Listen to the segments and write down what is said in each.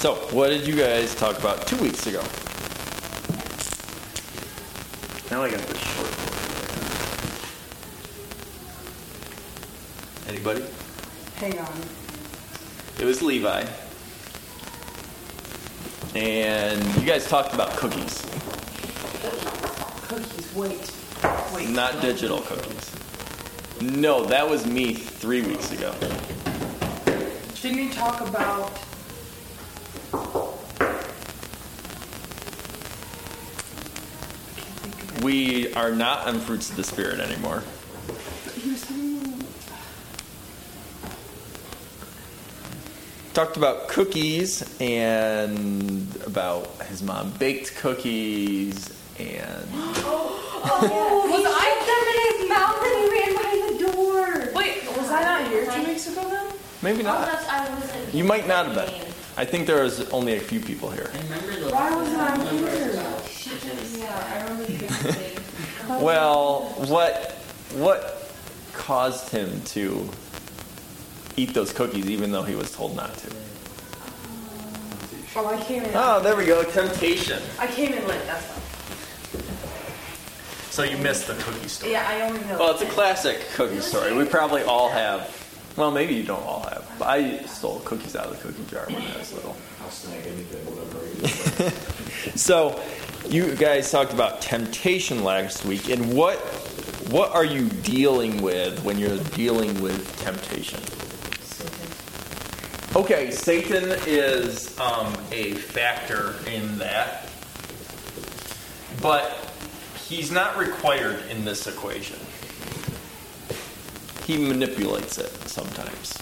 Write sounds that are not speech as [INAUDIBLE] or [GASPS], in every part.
So, what did you guys talk about two weeks ago? Now I got this short. Anybody? Hang on. It was Levi. And you guys talked about cookies, Cookies, wait. Wait. not digital cookies. No, that was me three weeks ago. Didn't you talk about. I can't think of it. We are not on Fruits of the Spirit anymore. He was telling Talked about cookies and about his mom baked cookies and [GASPS] oh, oh, was I them in his mouth and he ran behind the door? Wait, was I not here two weeks ago then? maybe Oh, not. that's, I wasn't. You might not have been. I think there was only a few people here. I remember the Why wasn't I here? Yeah, I remember the big [LAUGHS] thing. Well, what what caused him to eat those cookies even though he was told not to? Oh, I came in. Oh, there we go. Temptation. I came in late, that's why. So you missed the cookie story. Yeah, I only know. Well, it's a classic cookie story. We probably all have. Well, maybe you don't all have. But I stole cookies out of the cookie jar when I was little. I'll snag anything, whatever. [LAUGHS] So, you guys talked about temptation last week, and what what are you dealing with when you're dealing with temptation? Okay, Satan is um, a factor in that, but he's not required in this equation. He manipulates it sometimes.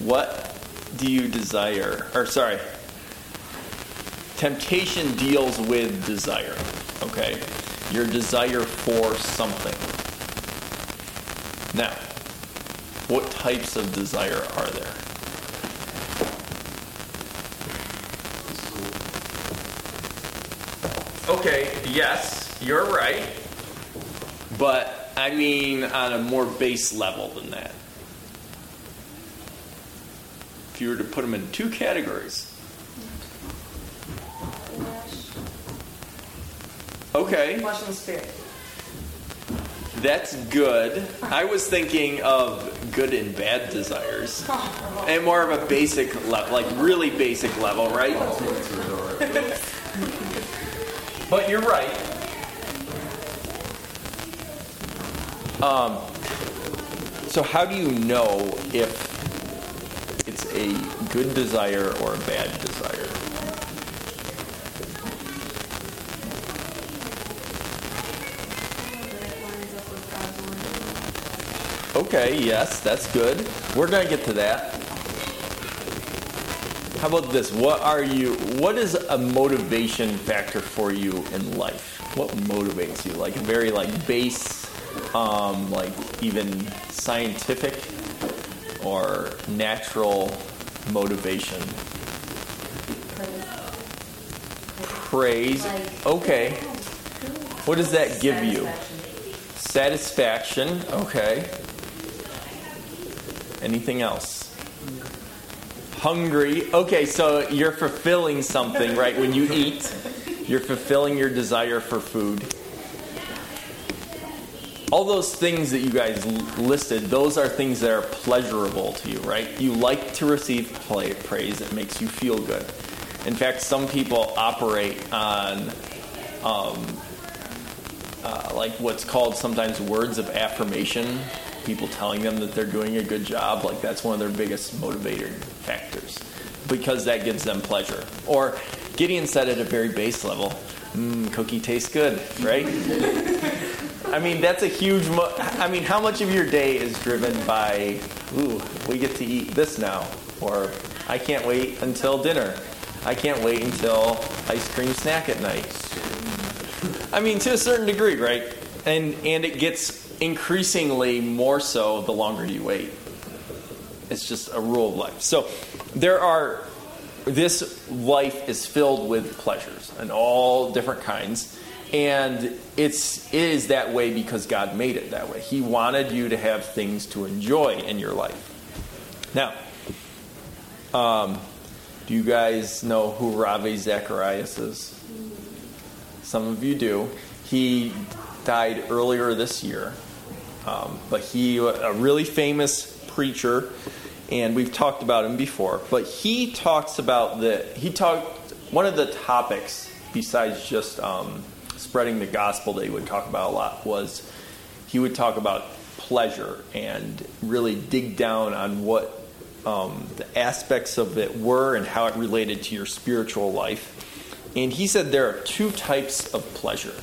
What do you desire? Or, sorry, temptation deals with desire, okay? Your desire for something. Now, what types of desire are there? Okay, yes, you're right. But I mean on a more base level than that. If you were to put them in two categories. Okay, Flesh and spirit. that's good. I was thinking of good and bad desires. And more of a basic level, like really basic level, right? But you're right. Um, so how do you know if good desire or a bad desire? Okay, yes, that's good. We're going to get to that. How about this? What are you what is a motivation factor for you in life? What motivates you? Like a very like base um like even scientific or natural motivation? Praise. Okay. What does that give you? Satisfaction. Okay. Anything else? Hungry. Okay, so you're fulfilling something, right? When you eat, you're fulfilling your desire for food. All those things that you guys listed, those are things that are pleasurable to you, right? You like to receive praise, it makes you feel good. In fact, some people operate on um, uh, like what's called sometimes words of affirmation. People telling them that they're doing a good job, like that's one of their biggest motivating factors because that gives them pleasure. Or Gideon said at a very base level, mm, cookie tastes good, right? [LAUGHS] I mean, that's a huge. Mo- I mean, how much of your day is driven by, ooh, we get to eat this now, or I can't wait until dinner. I can't wait until ice cream snack at night. I mean, to a certain degree, right? And and it gets increasingly more so the longer you wait. It's just a rule of life. So there are this life is filled with pleasures and all different kinds. And it's it is that way because God made it that way. He wanted you to have things to enjoy in your life. Now, um, do you guys know who Ravi Zacharias is? Some of you do. He died earlier this year, um, but he a really famous preacher, and we've talked about him before. But he talks about the he talked one of the topics besides just um, spreading the gospel that he would talk about a lot was he would talk about pleasure and really dig down on what um, the aspects of it were and how it related to your spiritual life. And he said there are two types of pleasure.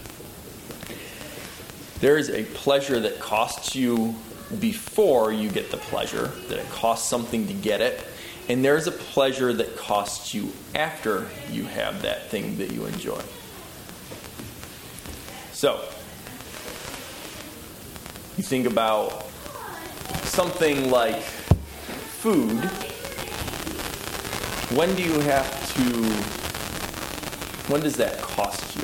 There is a pleasure that costs you before you get the pleasure, that it costs something to get it. And there's a pleasure that costs you after you have that thing that you enjoy. So, you think about something like food. When do you have to, when does that cost you?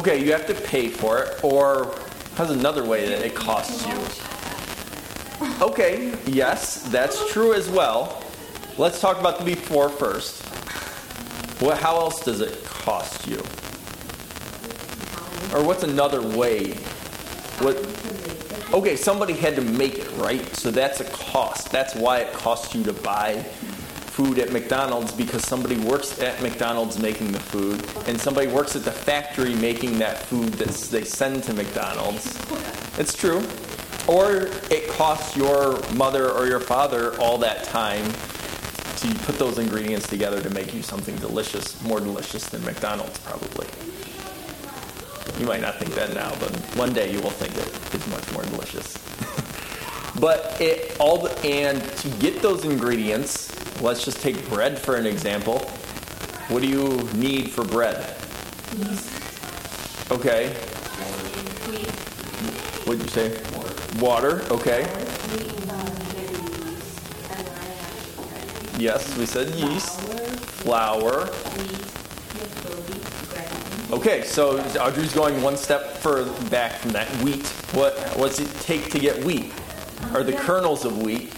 Okay, you have to pay for it, or how's another way that it costs you? Okay, yes, that's true as well. Let's talk about the before first. Well, how else does it cost you? Or what's another way? What? Okay, somebody had to make it, right? So that's a cost. That's why it costs you to buy food at McDonald's because somebody works at McDonald's making the food, and somebody works at the factory making that food that they send to McDonald's. It's true. Or it costs your mother or your father all that time to put those ingredients together to make you something delicious, more delicious than McDonald's, probably. You might not think that now, but one day you will think it is much more delicious. [LAUGHS] but it all the, and to get those ingredients, let's just take bread for an example. What do you need for bread? Okay. What did you say? Water. Okay. Yes, we said yeast, flour. Okay, so Audrey's going one step further back from that. Wheat. What does it take to get wheat? Or the kernels of wheat?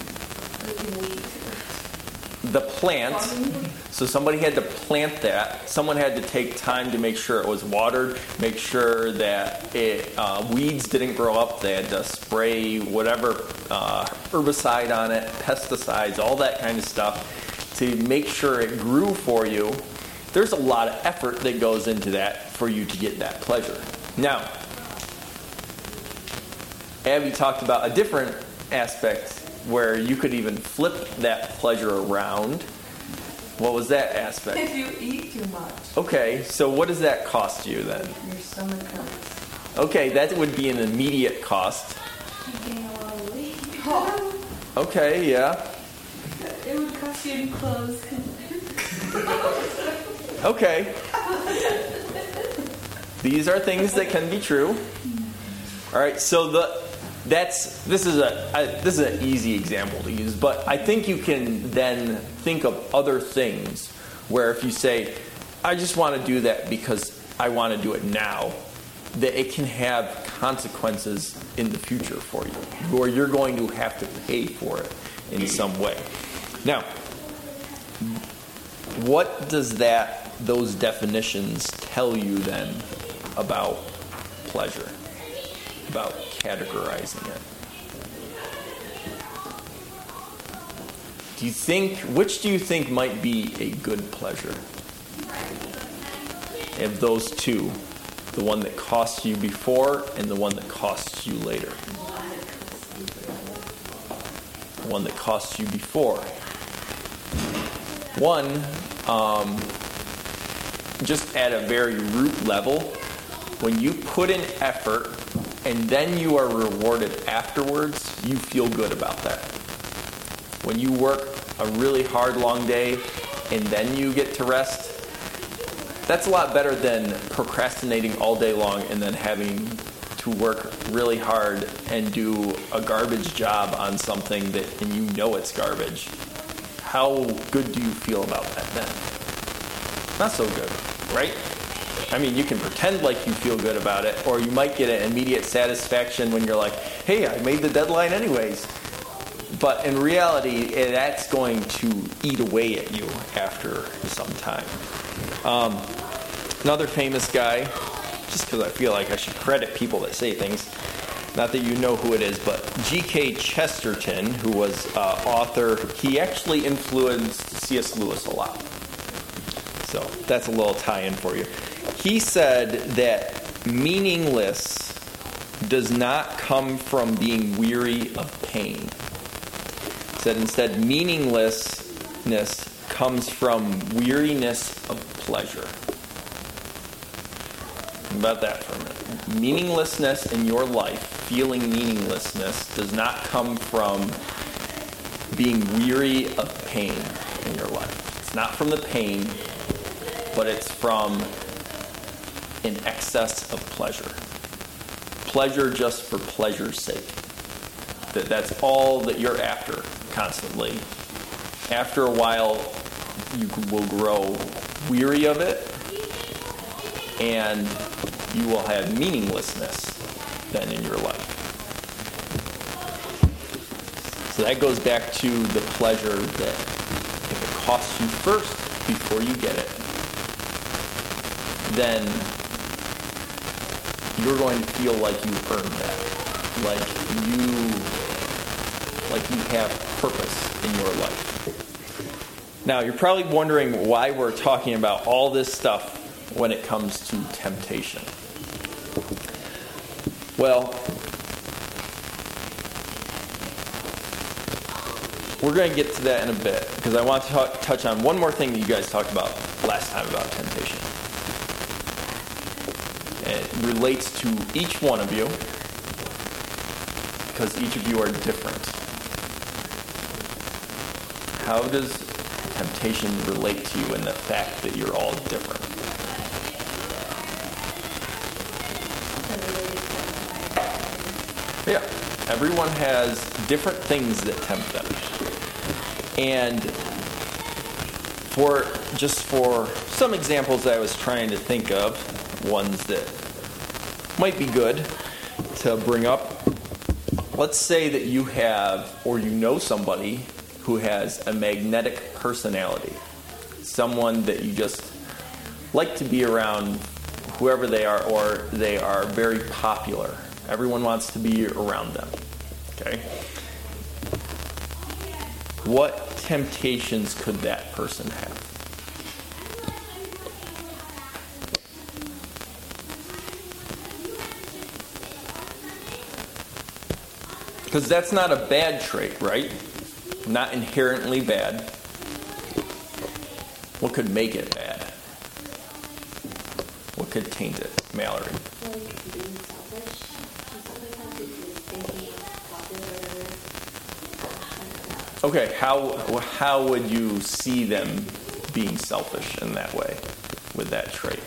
The plant. So somebody had to plant that. Someone had to take time to make sure it was watered, make sure that it uh, weeds didn't grow up. They had to spray whatever uh, herbicide on it, pesticides, all that kind of stuff to make sure it grew for you. There's a lot of effort that goes into that for you to get that pleasure. Now, Abby talked about a different aspect where you could even flip that pleasure around. What was that aspect? If you eat too much, Okay, so what does that cost you then? your stomach hurts. Okay, that would be an immediate cost. [LAUGHS] Okay, yeah. It would cost you clothes. [LAUGHS] Okay. These are things that can be true. All right, so the that's this is a I, this is an easy example to use, but I think you can then think of other things where if you say, "I just want to do that because I want to do it now," that it can have consequences in the future for you, or you're going to have to pay for it in some way. Now, what does that those definitions tell you then about pleasure about categorizing it. Do you think which do you think might be a good pleasure? Of those two the one that costs you before and the one that costs you later. The one that costs you before. One um, just at a very root level, when you put in effort and then you are rewarded afterwards, you feel good about that. When you work a really hard, long day and then you get to rest, that's a lot better than procrastinating all day long and then having to work really hard and do a garbage job on something that and you know it's garbage. How good do you feel about that then? Not so good, right? I mean, you can pretend like you feel good about it, or you might get an immediate satisfaction when you're like, hey, I made the deadline anyways. But in reality, eh, that's going to eat away at you after some time. Um, another famous guy, just because I feel like I should credit people that say things, not that you know who it is, but G.K. Chesterton, who was uh, author, he actually influenced C.S. Lewis a lot. So that's a little tie in for you. He said that meaningless does not come from being weary of pain. He said instead, meaninglessness comes from weariness of pleasure. Think about that for a minute. Meaninglessness in your life, feeling meaninglessness, does not come from being weary of pain in your life. It's not from the pain, but it's from an excess of pleasure. Pleasure just for pleasure's sake. That that's all that you're after constantly. After a while, you will grow weary of it, and you will have meaninglessness then in your life. So that goes back to the pleasure that if it costs you first before you get it, then you're going to feel like you earned that. Like you like you have purpose in your life. Now, you're probably wondering why we're talking about all this stuff when it comes to temptation. Well, we're going to get to that in a bit because I want to talk, touch on one more thing that you guys talked about last time about temptation. Relates to each one of you because each of you are different. How does temptation relate to you in the fact that you're all different? Yeah, everyone has different things that tempt them. And for just for some examples I was trying to think of, ones that might be good to bring up. Let's say that you have or you know somebody who has a magnetic personality. Someone that you just like to be around whoever they are or they are very popular. Everyone wants to be around them. Okay? What temptations could that person have? Because that's not a bad trait, right? Not inherently bad. What could make it bad? What could taint it, Mallory? Okay, how how would you see them being selfish in that way with that trait?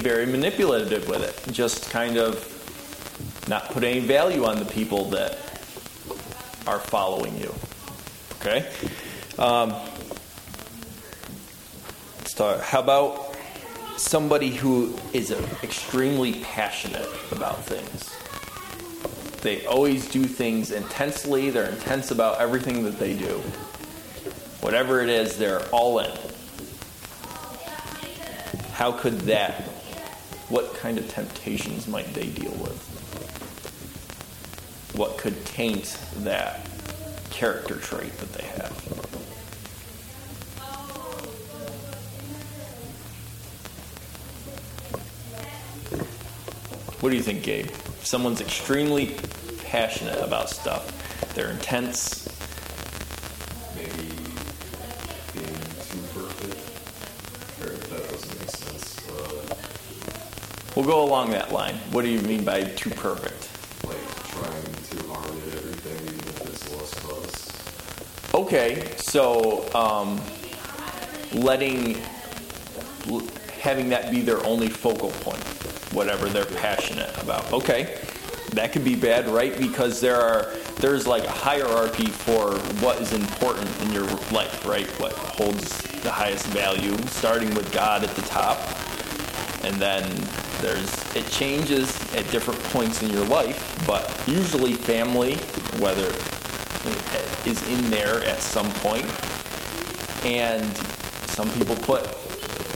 Very manipulative with it. Just kind of not put any value on the people that are following you. Okay. Um, let's talk. How about somebody who is extremely passionate about things? They always do things intensely. They're intense about everything that they do. Whatever it is, they're all in. How could that, what kind of temptations might they deal with? What could taint that character trait that they have? What do you think, Gabe? If someone's extremely passionate about stuff, they're intense, we'll go along that line. What do you mean by too perfect? like trying too hard at everything, even if it's lost cause. Okay, so um, letting, l- having that be their only focal point, whatever they're passionate about. Okay, that could be bad, right? Because there are there's like a hierarchy for what is important in your life, right? What holds the highest value, starting with God at the top, and then there's it changes at different points in your life, but usually family, whether is in there at some point, and some people put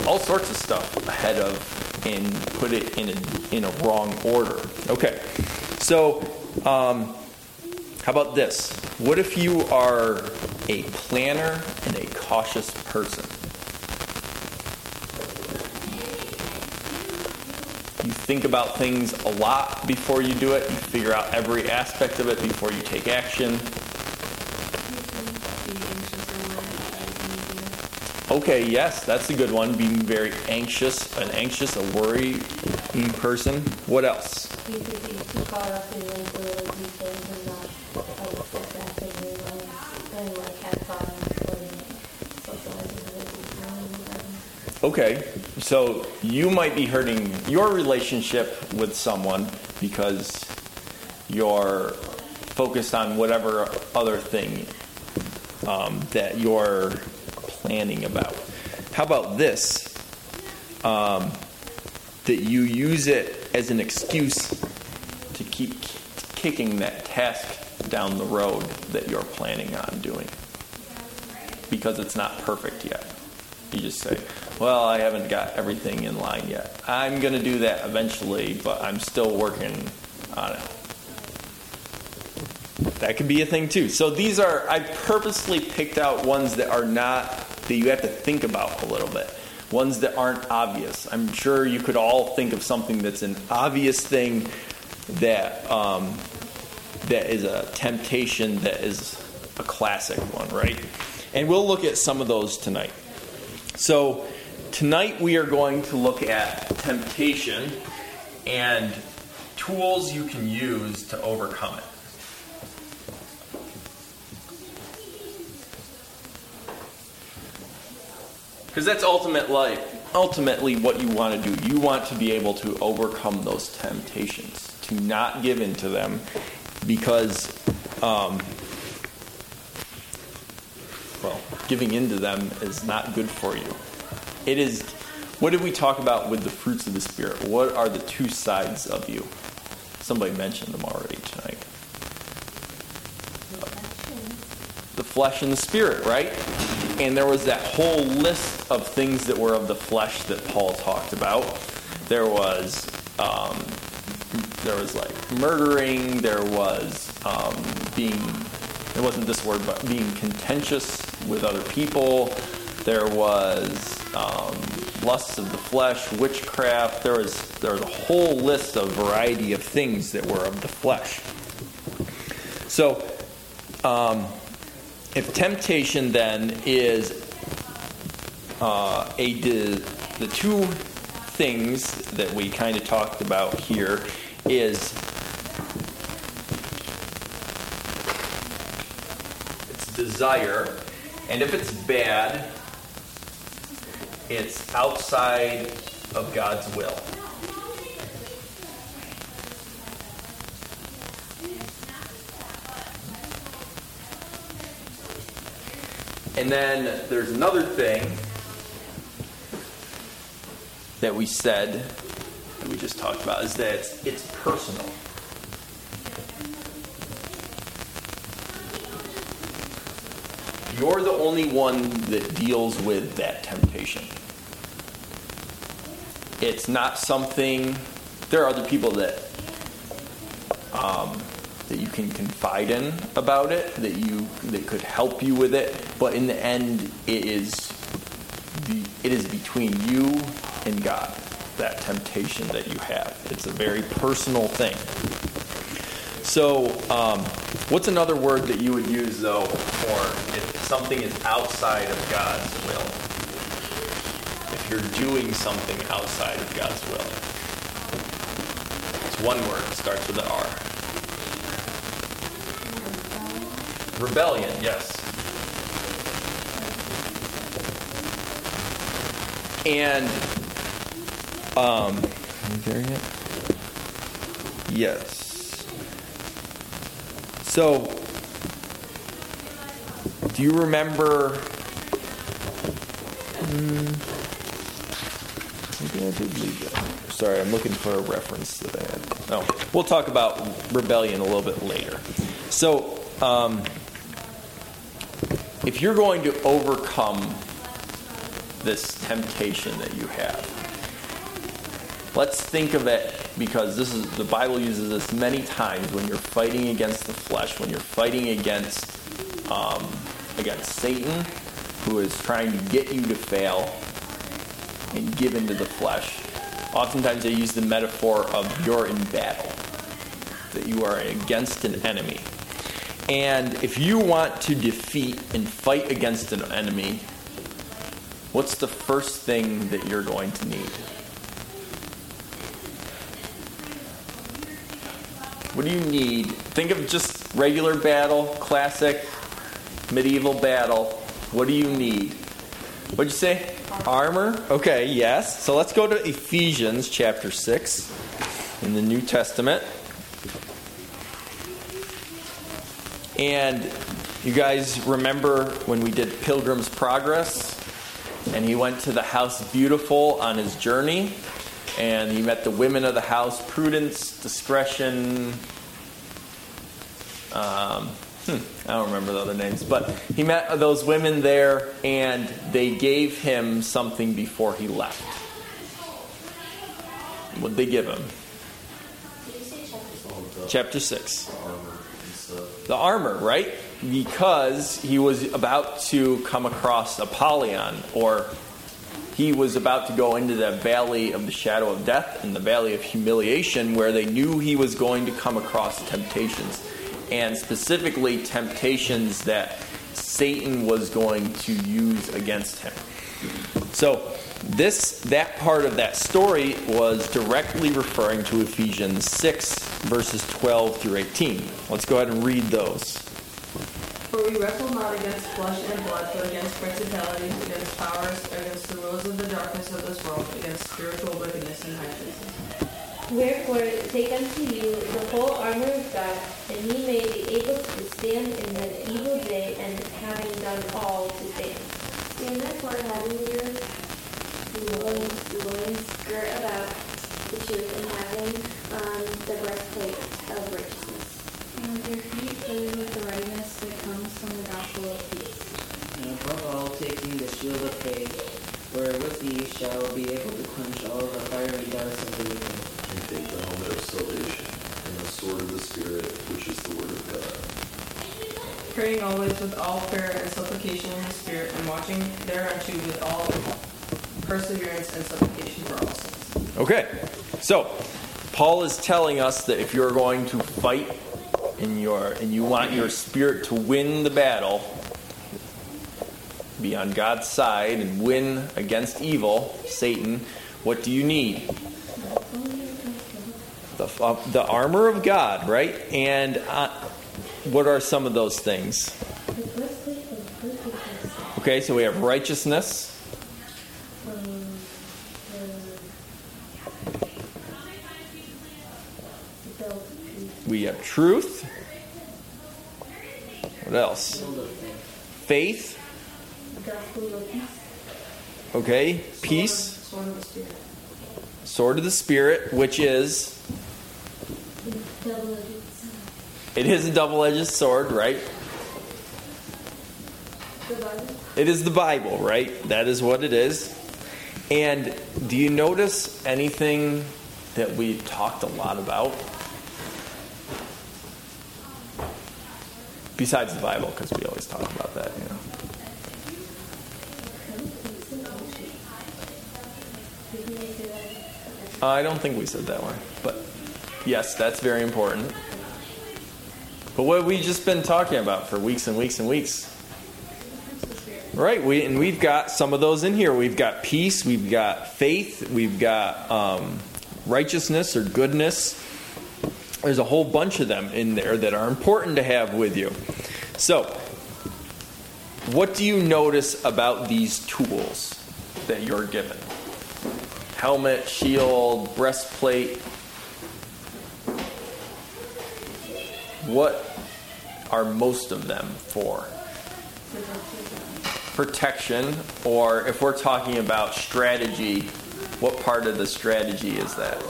all sorts of stuff ahead of and put it in a, in a wrong order. Okay, so um, how about this? What if you are a planner and a cautious person? You think about things a lot before you do it. You figure out every aspect of it before you take action. Okay, yes, that's a good one. Being very anxious, an anxious, a worrying person. What else? Okay, so you might be hurting your relationship with someone because you're focused on whatever other thing um, that you're planning about. How about this? Um, that you use it as an excuse to keep kicking that task down the road that you're planning on doing because it's not perfect yet. You just say, well, I haven't got everything in line yet. I'm going to do that eventually, but I'm still working on it. That could be a thing too. So these are, I purposely picked out ones that are not, that you have to think about a little bit. Ones that aren't obvious. I'm sure you could all think of something that's an obvious thing that um, that is a temptation that is a classic one, right? And we'll look at some of those tonight. So, tonight we are going to look at temptation and tools you can use to overcome it. Because that's ultimate life, ultimately what you want to do. You want to be able to overcome those temptations, to not give in to them, because, um, well, giving into them is not good for you. It is. What did we talk about with the fruits of the spirit? What are the two sides of you? Somebody mentioned them already tonight. The flesh and the spirit, right? And there was that whole list of things that were of the flesh that Paul talked about. There was, um, there was like murdering. There was um, being, it wasn't this word, but being contentious with other people. There was um, lusts of the flesh, witchcraft. There was there was a whole list of variety of things that were of the flesh. So, um, if temptation then is uh, a de- the two things that we kind of talked about here is it's desire, and if it's bad, it's outside of God's will. And then there's another thing that we said, that we just talked about, is that it's, personal. You're the only one that deals with that temptation. It's not something, there are other people that um, that you can confide in about it, that you that could help you with it, but in the end, it is the it is between you and God. That temptation that you have, it's a very personal thing. So, um, what's another word that you would use though for if something is outside of God's will? If you're doing something outside of God's will, it's one word. It starts with an R. Rebellion, yes. And, um, there yet? Yes. So, do you remember? Hmm, maybe I did leave that. Sorry, I'm looking for a reference to that. Oh, we'll talk about rebellion a little bit later. So, um, if you're going to overcome this temptation that you have, let's think of it because this is the Bible uses this many times when you're fighting against the flesh, when you're fighting against um, against Satan, who is trying to get you to fail and give into the flesh. Oftentimes, they use the metaphor of you're in battle, that you are against an enemy. And if you want to defeat and fight against an enemy, what's the first thing that you're going to need? What do you need? Think of just regular battle, classic medieval battle. What do you need? What'd you say? Armor? Okay, yes. So let's go to Ephesians chapter 6 in the New Testament. And you guys remember when we did Pilgrim's Progress? And he went to the house beautiful on his journey. And he met the women of the house prudence, discretion. Um, hmm, I don't remember the other names. But he met those women there, and they gave him something before he left. What'd they give him? Chapter All the Chapter 6. armor and stuff. the armor, right? Because he was about to come across Apollyon, or he was about to go into the valley of the shadow of death and the valley of humiliation, where they knew he was going to come across temptations, and specifically temptations that Satan was going to use against him. So, this that part of that story was directly referring to Ephesians 6 verses 12 through 18. Let's go ahead and read those. For we wrestle not against flesh and blood, but against principalities, against powers, against the rulers of the darkness of this world, against spiritual wickedness in high places. Wherefore, take unto you the whole armor of God, that ye may be able to stand in the evil day, and having done all to stand. Stand therefore having your loins, loins girt about the truth and having um, the breastplate of righteousness. And with your feet fitted with the readiness that comes from the gospel of peace. And above all, taking the shield of faith, wherewith ye shall be able to quench all the fiery darts of the wicked. And take the helmet of salvation and the sword of the Spirit, which is the word of God. Praying always with all prayer and supplication in the Spirit, and watching thereunto with all perseverance and supplication for all saints. Okay. So, Paul is telling us that if you're going to fight your and you want your spirit to win the battle, be on God's side and win against evil, Satan, what do you need? The, uh, the armor of God, right? And uh, what are some of those things? Okay, so we have righteousness, we have truth. What else? Faith. Okay, peace, Sword of the Spirit. which is it is a double-edged sword, right? It is the Bible, right? That is what it is. And do you notice anything that we talked a lot about? Besides the Bible, because we always talk about that, you know. I don't think we said that one, but yes, that's very important. But what we've we just been talking about for weeks and weeks and weeks? Right, we and we've got some of those in here. We've got peace, we've got faith, we've got um, righteousness or goodness. There's a whole bunch of them in there that are important to have with you. So, what do you notice about these tools that you're given? Helmet, shield, breastplate. What are most of them for? Protection, or if we're talking about strategy, what part of the strategy is that?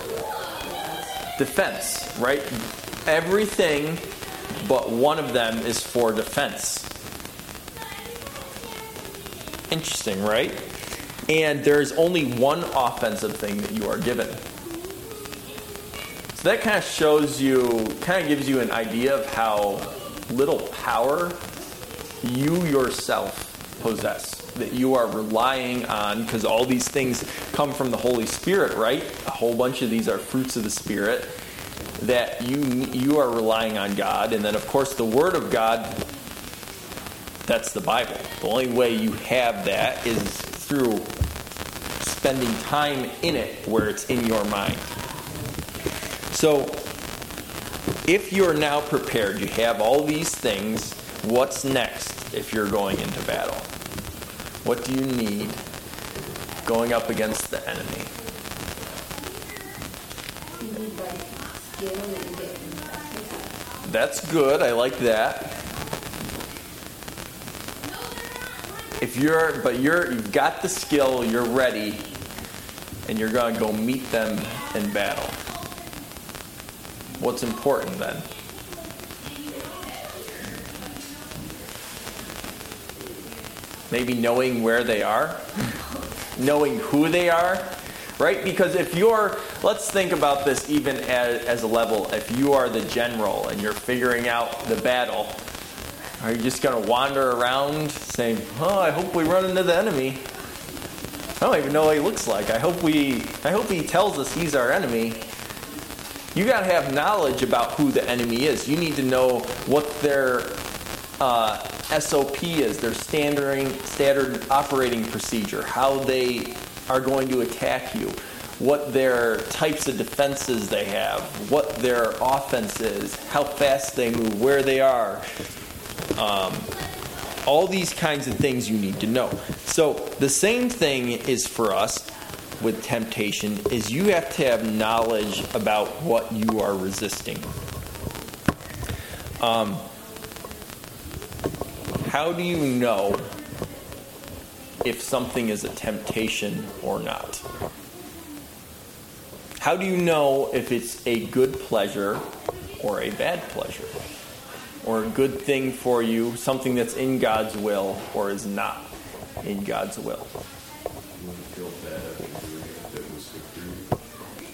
Defense, right? Everything but one of them is for defense. Interesting, right? And there's only one offensive thing that you are given. So that kind of shows you, kind of gives you an idea of how little power you yourself possess. That you are relying on, because all these things come from the Holy Spirit, right? A whole bunch of these are fruits of the Spirit. That you you are relying on God, and then of course the Word of God. That's the Bible. The only way you have that is through spending time in it where it's in your mind. So, if you're now prepared, you have all these things, what's next if you're going into battle? What do you need going up against the enemy? That's good. I like that. If you're, but you're, you've got the skill, you're ready, and you're to go meet them in battle. What's important then? Maybe knowing where they are, knowing who they are, right? Because if you're, let's think about this even as, as a level. If you are the general and you're figuring out the battle, are you just going to wander around saying, "Oh, I hope we run into the enemy"? I don't even know what he looks like. I hope we. I hope he tells us he's our enemy. You got to have knowledge about who the enemy is. You need to know what their uh, SOP is, their standard standard operating procedure, how they are going to attack you, what their types of defenses they have, what their offense is, how fast they move, where they are. Um, all these kinds of things you need to know. So the same thing is for us with temptation is you have to have knowledge about what you are resisting. Um, how do you know if something is a temptation or not? How do you know if it's a good pleasure or a bad pleasure? Or a good thing for you, something that's in God's will or is not in God's will?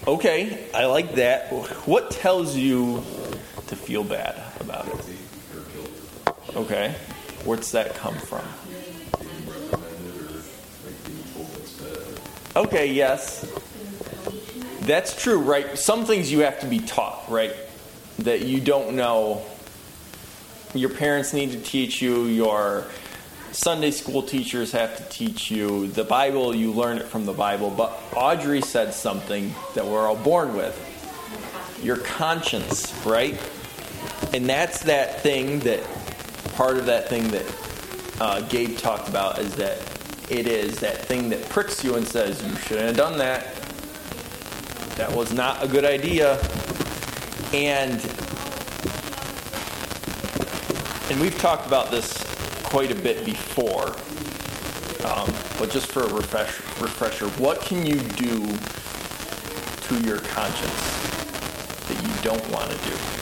Okay, I like that. What tells you to feel bad about it? Okay, where's that come from? Okay, yes. That's true, right? Some things you have to be taught, right? That you don't know. Your parents need to teach you, your Sunday school teachers have to teach you. The Bible, you learn it from the Bible. But Audrey said something that we're all born with your conscience, right? And that's that thing that, part of that thing that uh, Gabe talked about is that it is that thing that pricks you and says, you shouldn't have done that. That was not a good idea. And and we've talked about this quite a bit before. Um, but just for a refresh, refresher, what can you do to your conscience that you don't want to do?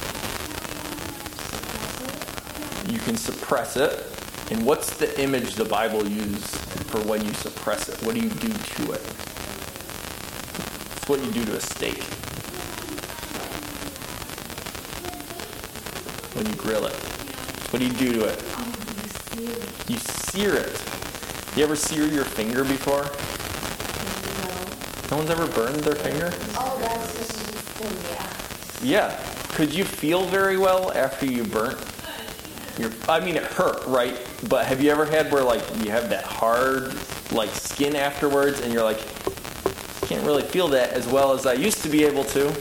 You can suppress it. And what's the image the Bible uses for when you suppress it? What do you do to it? It's what you do to a steak. When you grill it. What do you do to it? You sear it. You ever sear your finger before? No one's ever burned their finger? Oh, that's just yeah. Yeah. Could you feel very well after you burnt your I mean it hurt, right? But have you ever had where like you have that hard like skin afterwards and you're like can't really feel that as well as I used to be able to?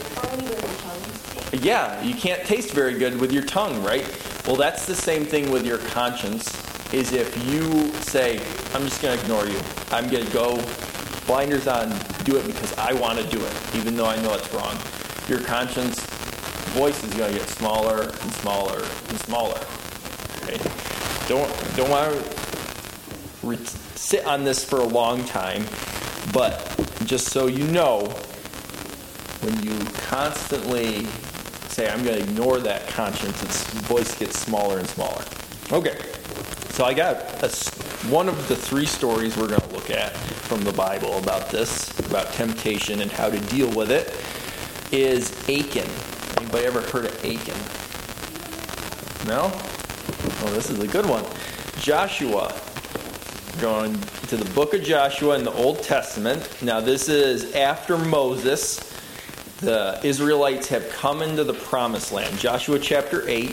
Yeah, you can't taste very good with your tongue, right? Well, that's the same thing with your conscience. Is if you say, "I'm just going to ignore you. I'm going to go blinders on, do it because I want to do it, even though I know it's wrong." Your conscience voice is going to get smaller and smaller and smaller. Don't don't want to re- sit on this for a long time, but just so you know, when you constantly say, I'm going to ignore that conscience, its voice gets smaller and smaller. Okay, so I got a one of the three stories we're going to look at from the Bible about this, about temptation and how to deal with it, is Achan. Anybody ever heard of Achan? No? This is a good one. Joshua. Going to the book of Joshua in the Old Testament. Now, this is after Moses. The Israelites have come into the promised land. Joshua chapter 8.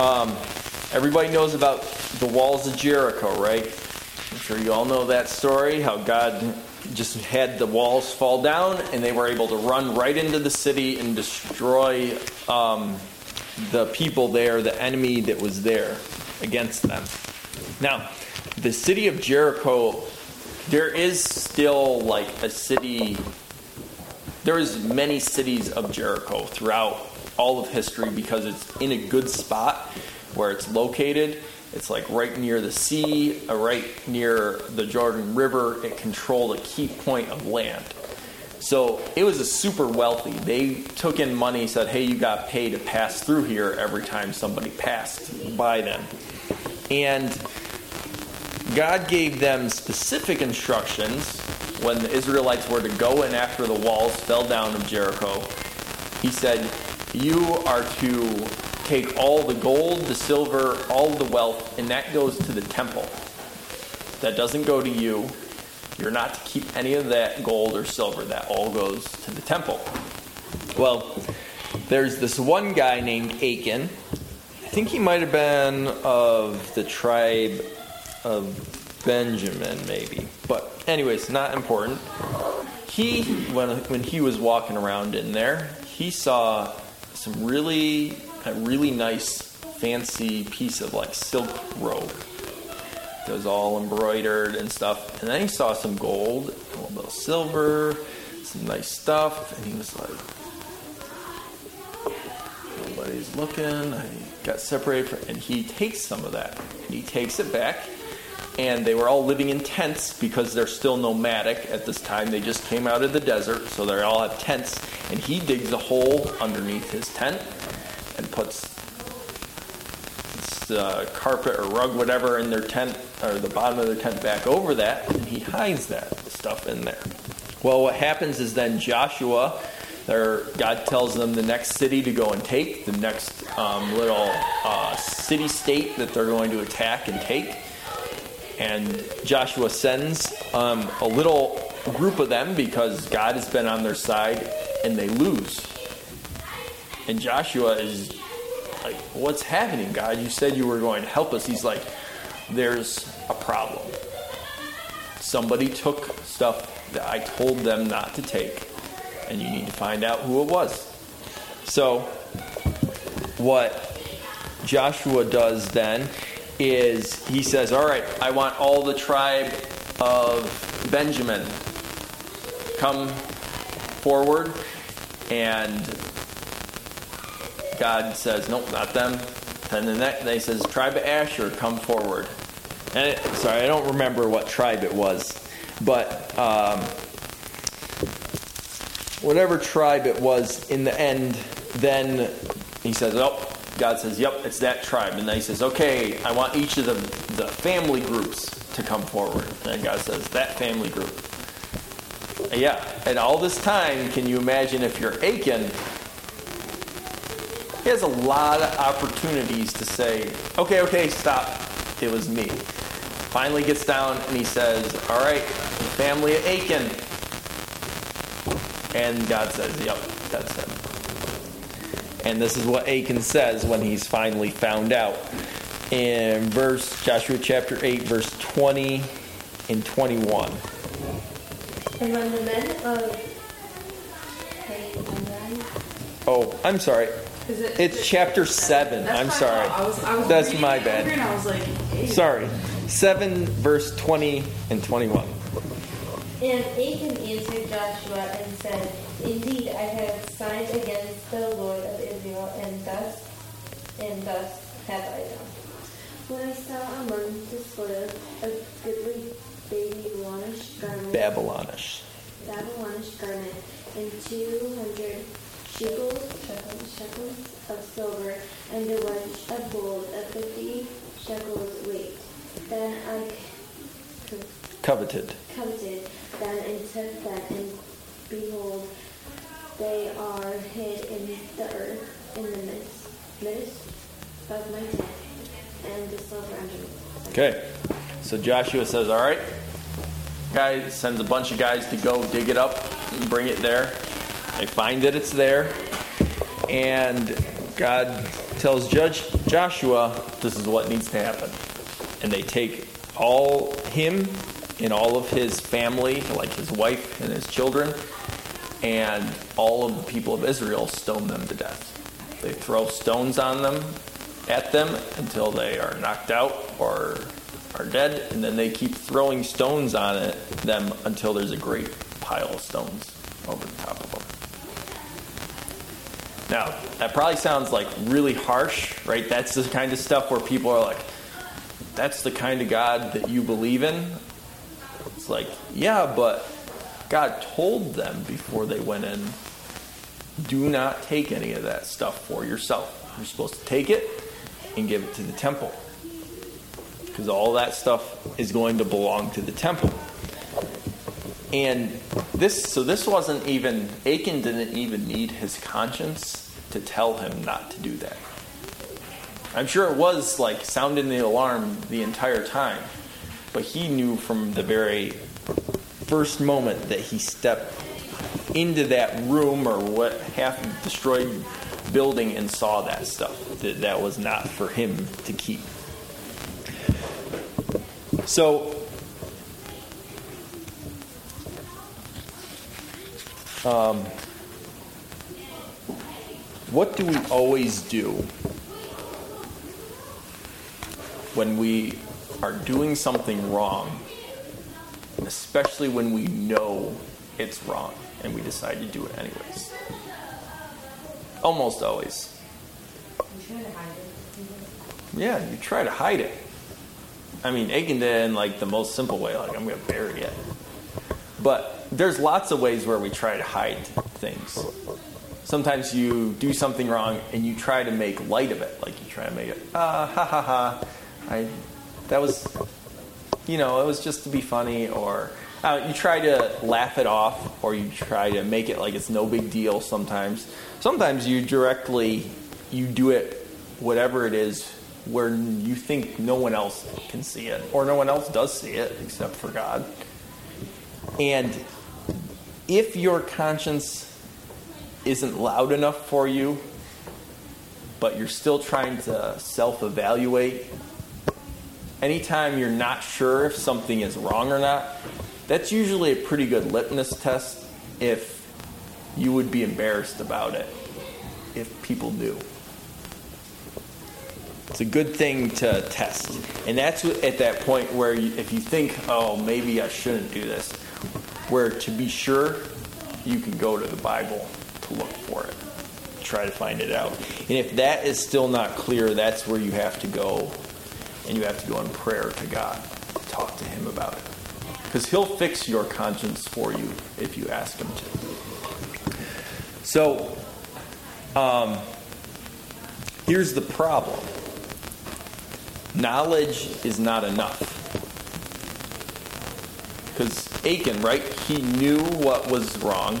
Um, everybody knows about the walls of Jericho, right? I'm sure you all know that story how God just had the walls fall down and they were able to run right into the city and destroy um, the people there, the enemy that was there against them. Now, the city of Jericho, there is still like a city, there is many cities of Jericho throughout all of history because it's in a good spot where it's located. It's like right near the sea, uh, right near the Jordan River. It controlled a key point of land. So it was a super wealthy. They took in money, said, hey, you got paid to pass through here every time somebody passed by them. And God gave them specific instructions when the Israelites were to go in after the walls fell down of Jericho. He said, You are to take all the gold, the silver, all the wealth, and that goes to the temple. That doesn't go to you. You're not to keep any of that gold or silver. That all goes to the temple. Well, there's this one guy named Achan. I think he might have been of the tribe of Benjamin, maybe. But, anyways, not important. He, when, when he was walking around in there, he saw some really, a really nice, fancy piece of like silk robe. It was all embroidered and stuff. And then he saw some gold, a little bit of silver, some nice stuff, and he was like, nobody's looking. I got separated, from, and he takes some of that. And he takes it back, and they were all living in tents because they're still nomadic at this time. They just came out of the desert, so they all have tents. And he digs a hole underneath his tent and puts uh, carpet or rug, whatever, in their tent or the bottom of their tent back over that, and he hides that stuff in there. Well, what happens is then Joshua, there, God tells them the next city to go and take, the next um, little uh, city state that they're going to attack and take. And Joshua sends um, a little group of them because God has been on their side, and they lose. And Joshua is like, What's happening, God? You said you were going to help us. He's like, There's a problem. Somebody took stuff that I told them not to take, and you need to find out who it was. So, what Joshua does then is he says, All right, I want all the tribe of Benjamin come forward and God says, nope, not them. And then that, they says, tribe of Asher, come forward. And it, sorry, I don't remember what tribe it was, but um, whatever tribe it was, in the end, then he says, oh, God says, yep, it's that tribe. And then he says, okay, I want each of the, the family groups to come forward. And God says, that family group. Yeah, and all this time, can you imagine if you're Achan, he has a lot of opportunities to say, okay, okay, stop. It was me. Finally gets down and he says, all right, family of Achan. And God says, yep, that's him. And this is what Achan says when he's finally found out. In verse Joshua chapter 8, verse 20 and 21. And when the men of Oh, I'm sorry. Is it, It's chapter 7. That's I'm sorry. I was, I was That's my bad. I was like, hey. Sorry. 7, verse 20 and 21. And Achan answered Joshua and said, Indeed, I have signed against the Lord of Israel, and thus and thus have I done? When I saw among the spoil a goodly Babylonish garment, Babylonish. Babylonish garment, and two hundred shekels, shekels of silver, and a wedge of gold of fifty shekels weight. Then I Coveted. coveted them and took them, and behold, they are hid in the earth in the midst, midst of my tent, and the silver underneath. Okay. So Joshua says, All right. Guy sends a bunch of guys to go dig it up and bring it there. They find that it's there. And God tells Judge Joshua, This is what needs to happen. And they take all him and all of his family, like his wife and his children, and all of the people of Israel stone them to death. They throw stones on them, at them until they are knocked out or are dead, and then they keep throwing stones on it, them until there's a great pile of stones over the top of them. Now, that probably sounds like really harsh, right? That's the kind of stuff where people are like, that's the kind of God that you believe in. It's like, yeah, but God told them before they went in, do not take any of that stuff for yourself. You're supposed to take it and give it to the temple. Because all that stuff is going to belong to the temple. And this, so this wasn't even, Achan didn't even need his conscience to tell him not to do that. I'm sure it was like sounding the alarm the entire time, but he knew from the very first moment that he stepped into that room or what half destroyed building and saw that stuff that that was not for him to keep. So um, what do we always do when we are doing something wrong, especially when we know it's wrong and we decide to do it anyways? Almost always. Yeah, you try to hide it. I mean, Achan did in like the most simple way, like I'm to bury it. But there's lots of ways where we try to hide things. Sometimes you do something wrong and you try to make light of it, like you try to make it, ah, ha ha ha. I, that was, you know, it was just to be funny, or uh, you try to laugh it off, or you try to make it like it's no big deal. Sometimes, sometimes you directly, you do it, whatever it is, where you think no one else can see it, or no one else does see it except for God. And if your conscience isn't loud enough for you, but you're still trying to self evaluate, anytime you're not sure if something is wrong or not, that's usually a pretty good litmus test if you would be embarrassed about it if people knew. It's a good thing to test. And that's at that point where you, if you think, oh, maybe I shouldn't do this, where to be sure, you can go to the Bible to look for it, try to find it out. And if that is still not clear, that's where you have to go and you have to go in prayer to God, talk to Him about it. Because He'll fix your conscience for you if you ask Him to. So, um, here's the problem knowledge is not enough. Because Achan, right, he knew what was wrong.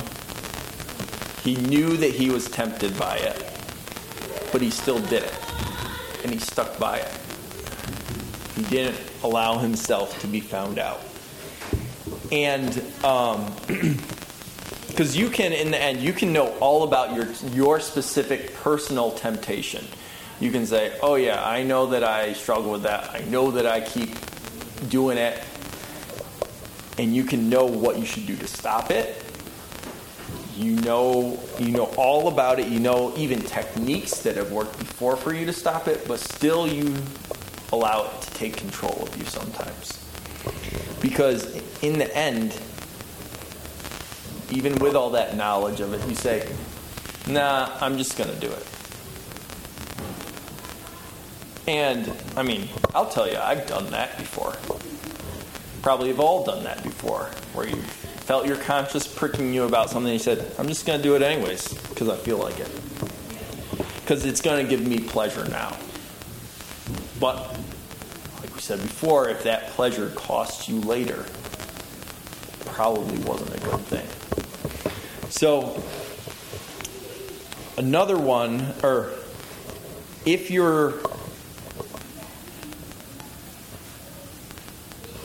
He knew that he was tempted by it, but he still did it. And he stuck by it. He didn't allow himself to be found out. And um, [CLEARS THROAT] because you can, in the end, you can know all about your your specific personal temptation. You can say, "Oh yeah, I know that I struggle with that. I know that I keep doing it." And you can know what you should do to stop it. You know, you know all about it. You know even techniques that have worked before for you to stop it, but still you allow it to take control of you sometimes. Because in the end, even with all that knowledge of it, you say, nah, I'm just going to do it. And I mean, I'll tell you, I've done that before. Probably have all done that before, where you felt your conscience pricking you about something. And you said, "I'm just going to do it anyways because I feel like it, because it's going to give me pleasure now." But like we said before, if that pleasure costs you later, probably wasn't a good thing. So another one, or if you're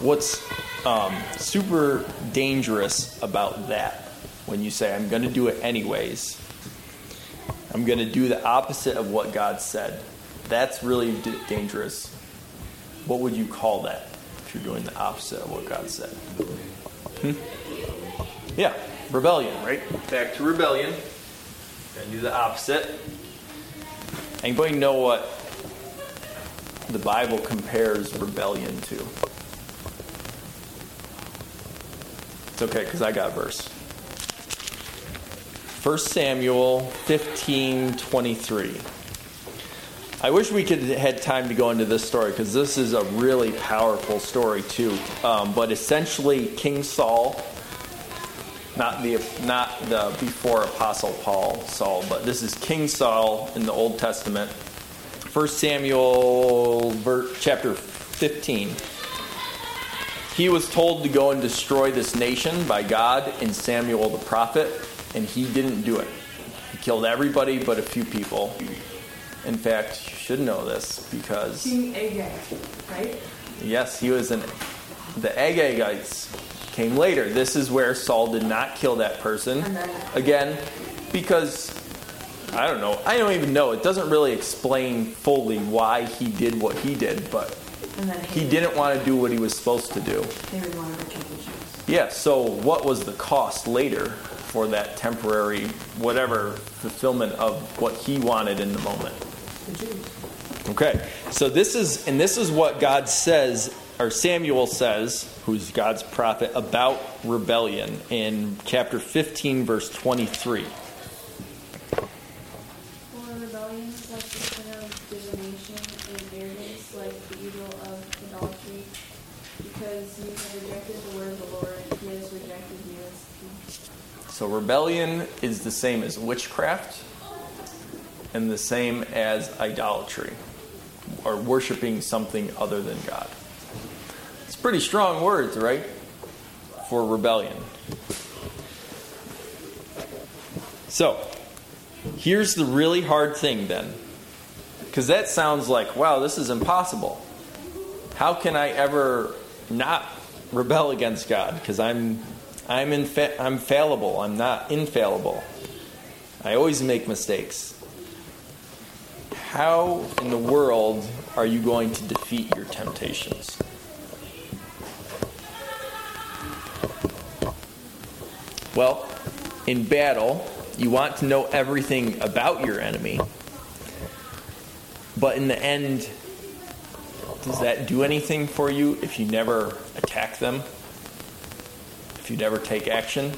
what's um, super dangerous about that? When you say i'm going to do it anyways i'm going to do the opposite of what god said. That's really d- dangerous. What would you call that if you're doing the opposite of what god said? Hmm? yeah rebellion right? Back to rebellion. To do the opposite. Anybody know what the bible compares rebellion to It's okay because I got verse. 1 Samuel 15 23. I wish we could had time to go into this story because this is a really powerful story too. Um, but essentially, King Saul, not the not the before Apostle Paul Saul, but this is King Saul in the Old Testament. 1 Samuel chapter 15 he was told to go and destroy this nation by God and Samuel the prophet, and he didn't do it. He killed everybody but a few people. In fact, you should know this because. King Agag, right? Yes, he was an. The Agagites came later. This is where Saul did not kill that person. Again, because. I don't know. I don't even know. It doesn't really explain fully why he did what he did, but he didn't want to do what he was supposed to do. Yeah, so what was the cost later for that temporary, whatever, fulfillment of what he wanted in the moment? The Jews. Okay, so this is, and this is what God says, or Samuel says, who's God's prophet, about rebellion in chapter 15, verse 23. Rebellion is the same as witchcraft and the same as idolatry or worshiping something other than God. It's pretty strong words, right? For rebellion. So, here's the really hard thing then. Because that sounds like, wow, this is impossible. How can I ever not rebel against God? Because I'm I'm, infa- I'm fallible. I'm not infallible. I always make mistakes. How in the world are you going to defeat your temptations? Well, in battle, you want to know everything about your enemy. But in the end, does that do anything for you if you never attack them? If you never take action.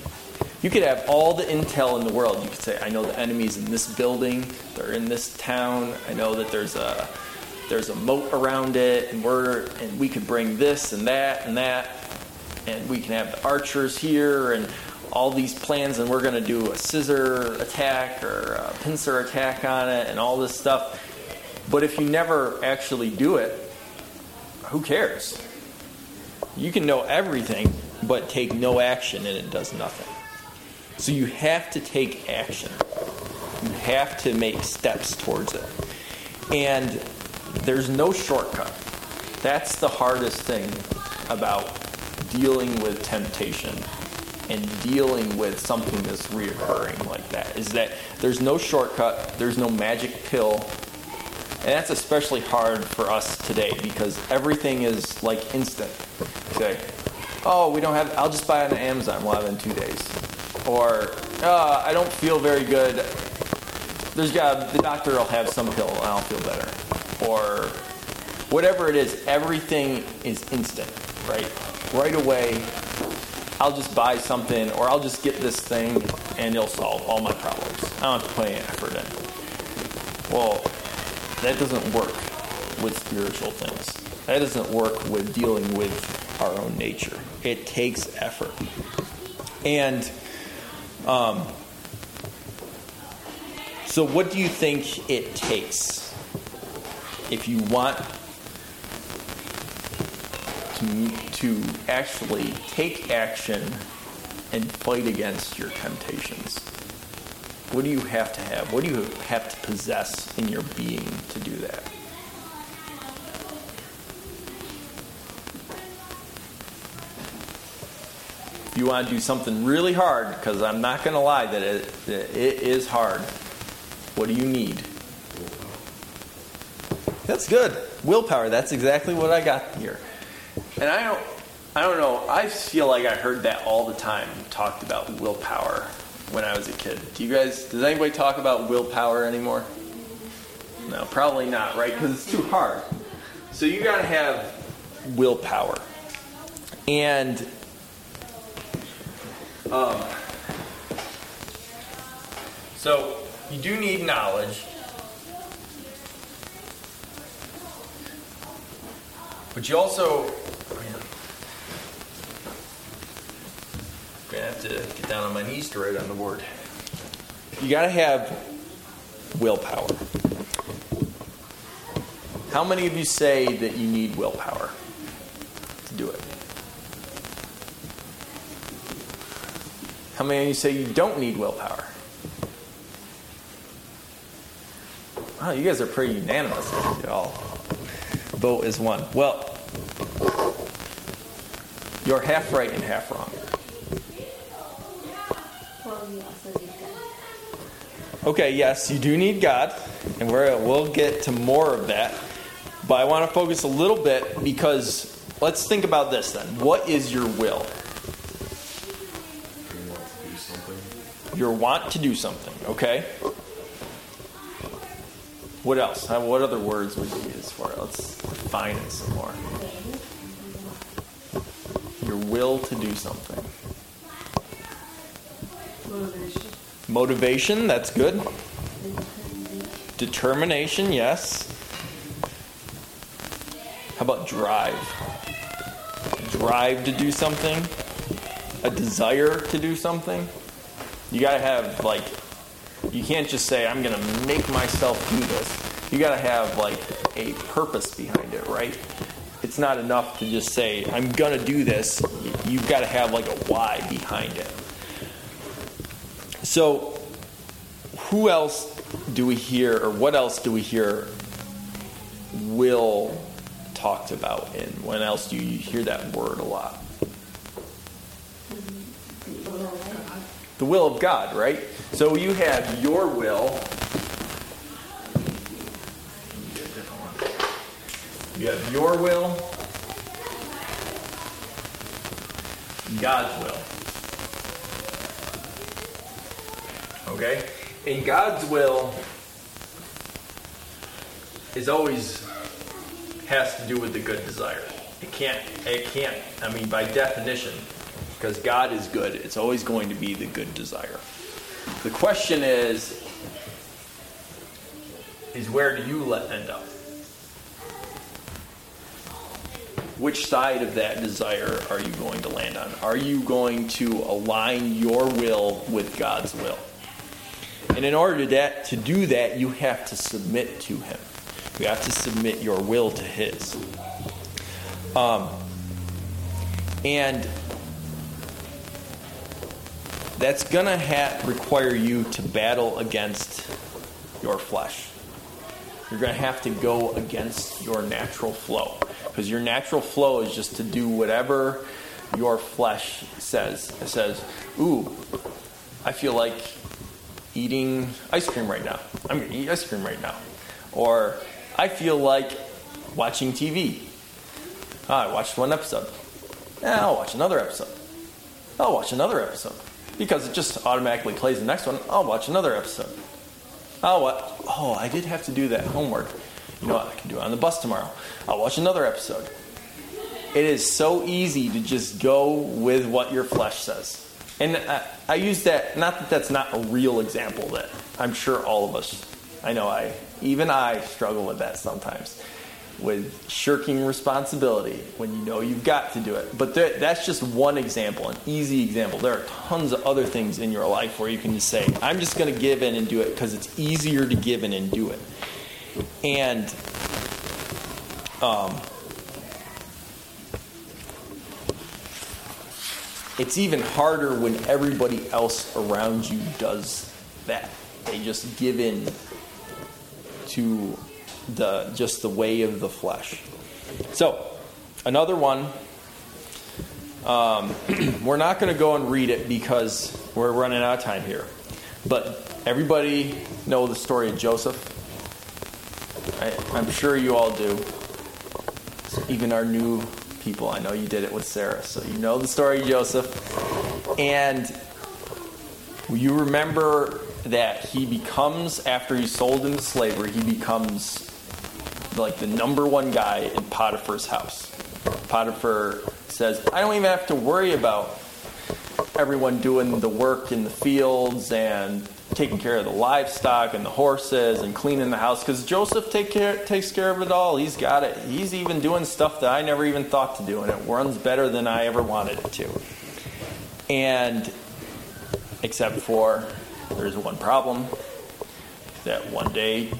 You could have all the intel in the world. You could say, I know the enemy's in this building, they're in this town, I know that there's a there's a moat around it, and we're and we could bring this and that and that, and we can have the archers here and all these plans, and we're going to do a scissor attack or a pincer attack on it, and all this stuff. But if you never actually do it, who cares? You can know everything, but take no action and it does nothing. So you have to take action. You have to make steps towards it. And there's no shortcut. That's the hardest thing about dealing with temptation and dealing with something that's reoccurring like that is that there's no shortcut, there's no magic pill. And that's especially hard for us today because everything is like instant. Okay, oh, we don't have, I'll just buy it on Amazon. We'll have it in two days. Or, uh, I don't feel very good. There's got, the doctor will have some pill and I'll feel better. Or whatever it is, everything is instant, right? Right away, I'll just buy something or I'll just get this thing and it'll solve all my problems. I don't have to put any effort in. Well, that doesn't work. with spiritual things. That doesn't work with dealing with our own nature. It takes effort. And um, so, what do you think it takes if you want to, to actually take action and fight against your temptations? What do you have to have? What do you have to possess in your being to do that? You want to do something really hard, because I'm not going to lie that it, it is hard, what do you need? That's good. Willpower. That's exactly what I got here. And I don't I don't know. I feel like I heard that all the time talked about willpower when I was a kid. Do you guys does anybody talk about willpower anymore? No, probably not, right? Cuz it's too hard. So you got to have willpower. And um so you do need knowledge. But you also gonna have to get down on my knees to write on the board. You gotta have willpower. How many of you say that you need willpower to do it? How many you say you don't need willpower? Wow, you guys are pretty unanimous. You all vote as one. Well, you're half right and half wrong. Okay, yes, you do need God, and we're, we'll get to more of that. But I want to focus a little bit because let's think about this then. What is your will? Your want to do something, okay? What else? What other words would you use for it? Let's define it some more. Your will to do something. Motivation. Motivation, that's good. Determination, yes. How about drive? Drive to do something? A desire to do something? You gotta have, like, you can't just say, I'm gonna make myself do this. You gotta have, like, a purpose behind it, right? It's not enough to just say, I'm gonna do this. You've gotta have, like, a why behind it. So, who else do we hear, or what else do we hear will talked about, and when else do you hear that word a lot? The will of God, right? So you have your will. You have your will, God's will. Okay? And God's will is always has to do with the good desire. It can't it can't I mean by definition, because God is good, it's always going to be the good desire. The question is is where do you let end up? Which side of that desire are you going to land on? Are you going to align your will with God's will? And in order to, that, to do that, you have to submit to Him. You have to submit your will to His. Um, and that's going to ha- require you to battle against your flesh. You're going to have to go against your natural flow. Because your natural flow is just to do whatever your flesh says. It says, Ooh, I feel like eating ice cream right now. I'm going to eat ice cream right now. Or I feel like watching TV. Ah, I watched one episode. Yeah, I'll watch another episode. I'll watch another episode. Because it just automatically plays the next one. I'll watch another episode. Oh, what? Oh, I did have to do that homework. You know what? I can do it on the bus tomorrow. I'll watch another episode. It is so easy to just go with what your flesh says. And I, I use that, not that that's not a real example, that I'm sure all of us, I know I, even I struggle with that sometimes. With shirking responsibility when you know you've got to do it. But that's just one example, an easy example. There are tons of other things in your life where you can just say, I'm just going to give in and do it because it's easier to give in and do it. And um, it's even harder when everybody else around you does that. They just give in to the just the way of the flesh. So, another one. Um, [CLEARS THROAT] we're not going to go and read it because we're running out of time here. But everybody know the story of Joseph. I, I'm sure you all do. Even our new people, I know you did it with Sarah, so you know the story of Joseph. And you remember that he becomes, after he's sold into slavery, he becomes like the number one guy in Potiphar's house. Potiphar says, I don't even have to worry about everyone doing the work in the fields and taking care of the livestock and the horses and cleaning the house because Joseph take care, takes care of it all. He's got it. He's even doing stuff that I never even thought to do, and it runs better than I ever wanted it to. And except for there's one problem that one day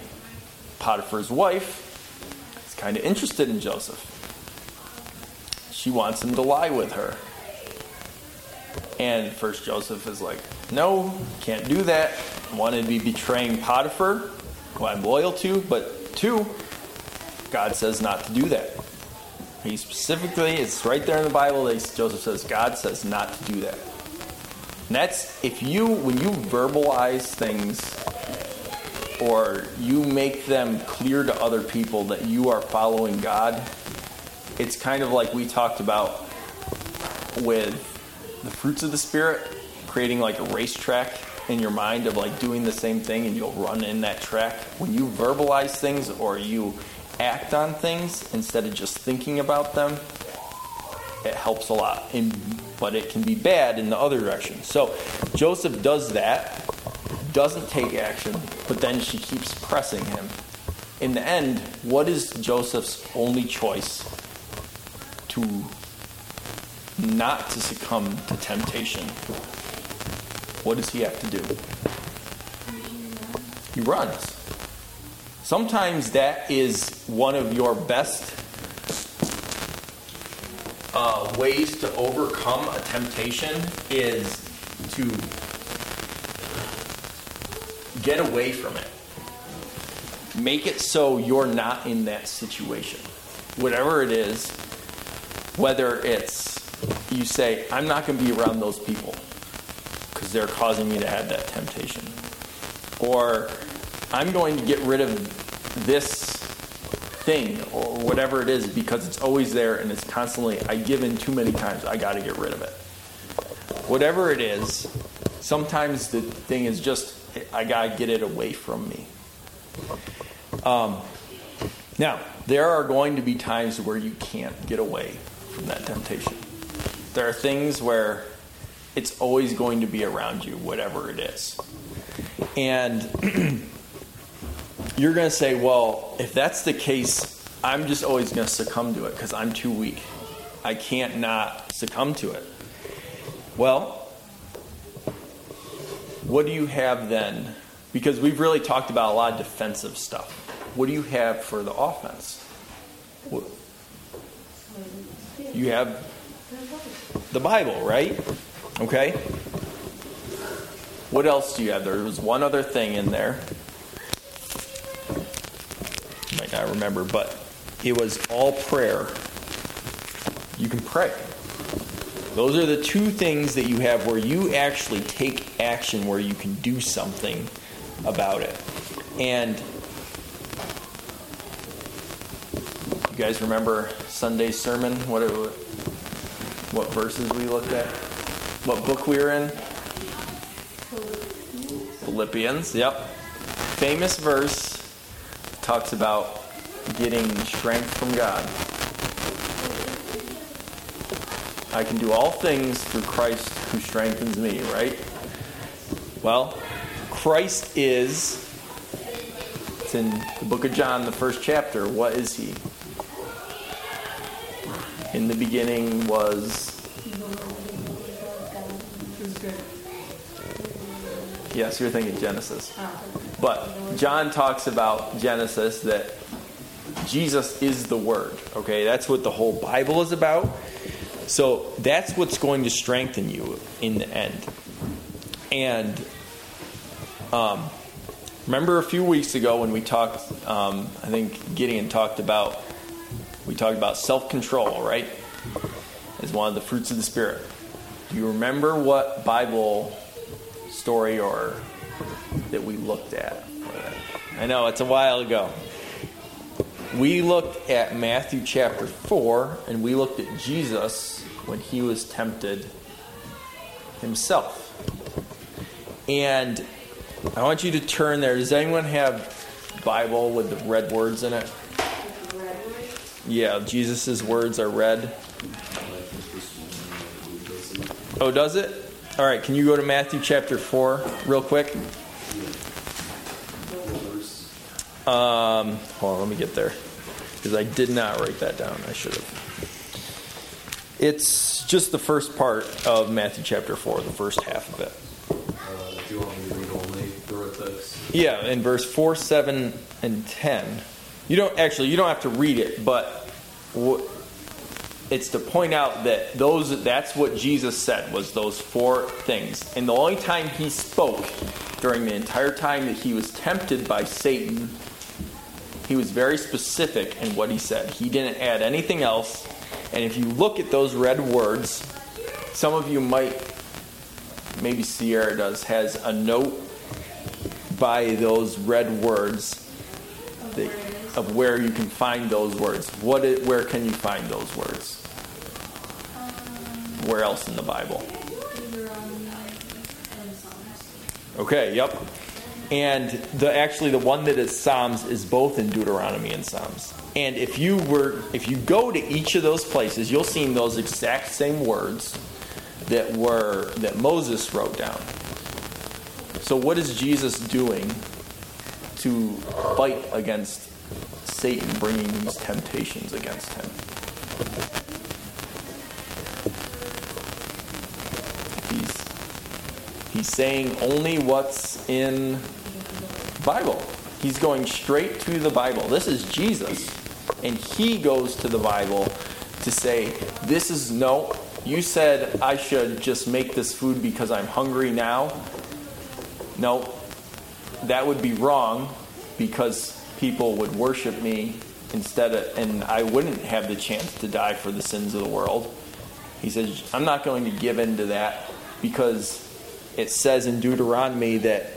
Potiphar's wife kind of interested in Joseph. She wants him to lie with her. And first Joseph is like, no, can't do that. One, it'd be betraying Potiphar, who I'm loyal to, but two, God says not to do that. He specifically, it's right there in the Bible that Joseph says, God says not to do that. And that's if you, when you verbalize things or you make them clear to other people that you are following God, it's kind of like we talked about with the fruits of the Spirit, creating like a racetrack in your mind of like doing the same thing and you'll run in that track. When you verbalize things or you act on things instead of just thinking about them, it helps a lot. And, but it can be bad in the other direction. So Joseph does that, doesn't take action, but then she keeps pressing him. In the end, what is Joseph's only choice to not to succumb to temptation? What does he have to do? He runs. Sometimes that is one of your best uh, ways to overcome a temptation is to get away from it. Make it so you're not in that situation. Whatever it is, whether it's you say, I'm not going to be around those people because they're causing me to have that temptation. Or I'm going to get rid of this thing or whatever it is because it's always there and it's constantly, I give in too many times, I got to get rid of it. Whatever it is, sometimes the thing is just, I got to get it away from me. Um, now, there are going to be times where you can't get away from that temptation. There are things where it's always going to be around you, whatever it is. And [CLEARS THROAT] you're going to say, well, if that's the case, I'm just always going to succumb to it because I'm too weak. I can't not succumb to it. Well, what do you have then? Because we've really talked about a lot of defensive stuff. What do you have for the offense? You have the Bible, right? Okay. What else do you have? There was one other thing in there. Might not remember, but it was all prayer. You can pray. Those are the two things that you have where you actually take action, where you can do something about it. And you guys remember Sunday's sermon? What it, what verses we looked at? What book we were in? Philippians. Yep. Famous verse talks about getting strength from God. I can do all things through Christ who strengthens me, right? Well, Christ is, it's in the book of John, the first chapter. What is he? In the beginning was yes, you're thinking Genesis. But John talks about Genesis that Jesus is the Word. Okay, that's what the whole Bible is about. So that's what's going to strengthen you in the end. And um, remember a few weeks ago when we talked, um, I think Gideon talked about, we talked about self control, right? As one of the fruits of the Spirit. Do you remember what Bible story or that we looked at? I know it's a while ago. We looked at Matthew chapter 4 and we looked at Jesus when he was tempted himself. And I want you to turn there. Does anyone have Bible with the red words in it? Yeah, Jesus' words are red. Oh, does it? All right, can you go to Matthew chapter 4 real quick? Um, hold on, let me get there. Because I did not write that down. I should have. It's just the first part of Matthew chapter 4, the first half of it. Uh, do you want me to read only the? Yeah, in verse 4, 7, and 10. You don't actually, you don't have to read it, but it's to point out that those that's what Jesus said was those four things. And the only time he spoke during the entire time that he was tempted by Satan, he was very specific in what he said. He didn't add anything else. And if you look at those red words, some of you might maybe Sierra does has a note by those red words that, of where you can find those words. What? i- where can you find those words? Where else in the Bible? Okay. Yep. And the actually the one that is Psalms is both in Deuteronomy and Psalms. And if you were if you go to each of those places, you'll see those exact same words that were that Moses wrote down. So what is Jesus doing to fight against Satan bringing these temptations against him? He's saying only what's in Bible. He's going straight to the Bible. This is Jesus. And he goes to the Bible to say, This is no, you said I should just make this food because I'm hungry now. No, that would be wrong because people would worship me instead of, and I wouldn't have the chance to die for the sins of the world. He says, I'm not going to give in to that because it says in Deuteronomy that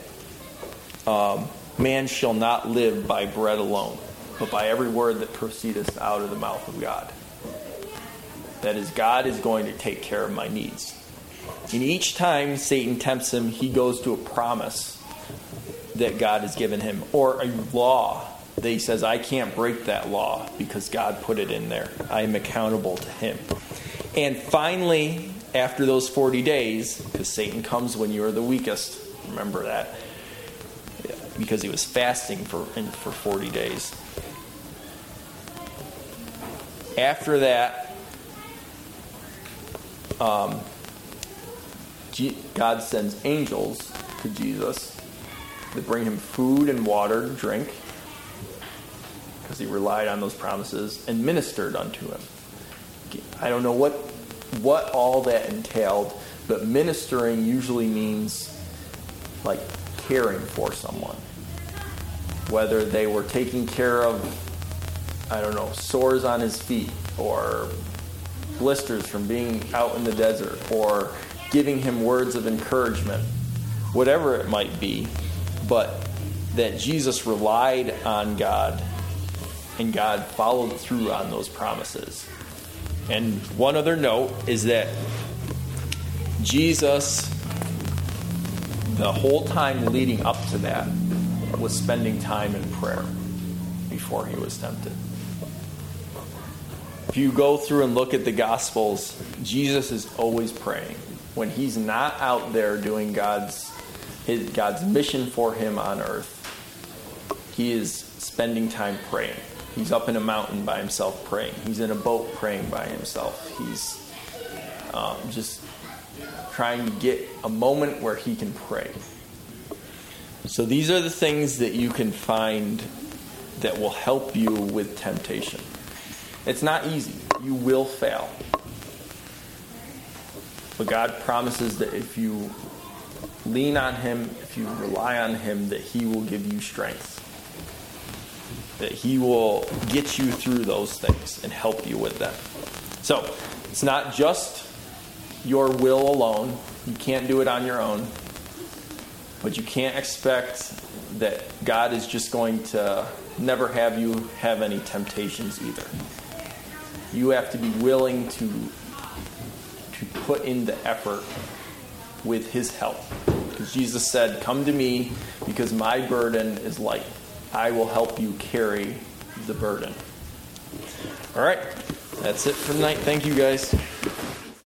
um, man shall not live by bread alone, but by every word that proceedeth out of the mouth of God. That is, God is going to take care of my needs. And each time Satan tempts him, he goes to a promise that God has given him, or a law that he says, I can't break that law because God put it in there. I am accountable to him. And finally, after those 40 days, because Satan comes when you are the weakest, remember that, because he was fasting for, for 40 days. After that, um, God sends angels to Jesus that bring him food and water to drink because he relied on those promises and ministered unto him. I don't know what what all that entailed, but ministering usually means like caring for someone. Whether they were taking care of I don't know, sores on his feet or blisters from being out in the desert or giving him words of encouragement, whatever it might be, but that Jesus relied on God and God followed through on those promises. And one other note is that Jesus, the whole time leading up to that, was spending time in prayer before he was tempted. If you go through and look at the Gospels, Jesus is always praying. When he's not out there doing God's his, God's mission for him on earth, he is spending time praying. He's up in a mountain by himself praying. He's in a boat praying by himself. He's um, just trying to get a moment where he can pray. So these are the things that you can find that will help you with temptation. It's not easy. You will fail. But God promises that if you lean on Him, if you rely on Him, that He will give you strength. That He will get you through those things and help you with them. So, it's not just your will alone. You can't do it on your own. But you can't expect that God is just going to never have you have any temptations either. You have to be willing to to put in the effort with his help. Because Jesus said, Come to me because my burden is light. I will help you carry the burden. All right. That's it for tonight. Thank you guys.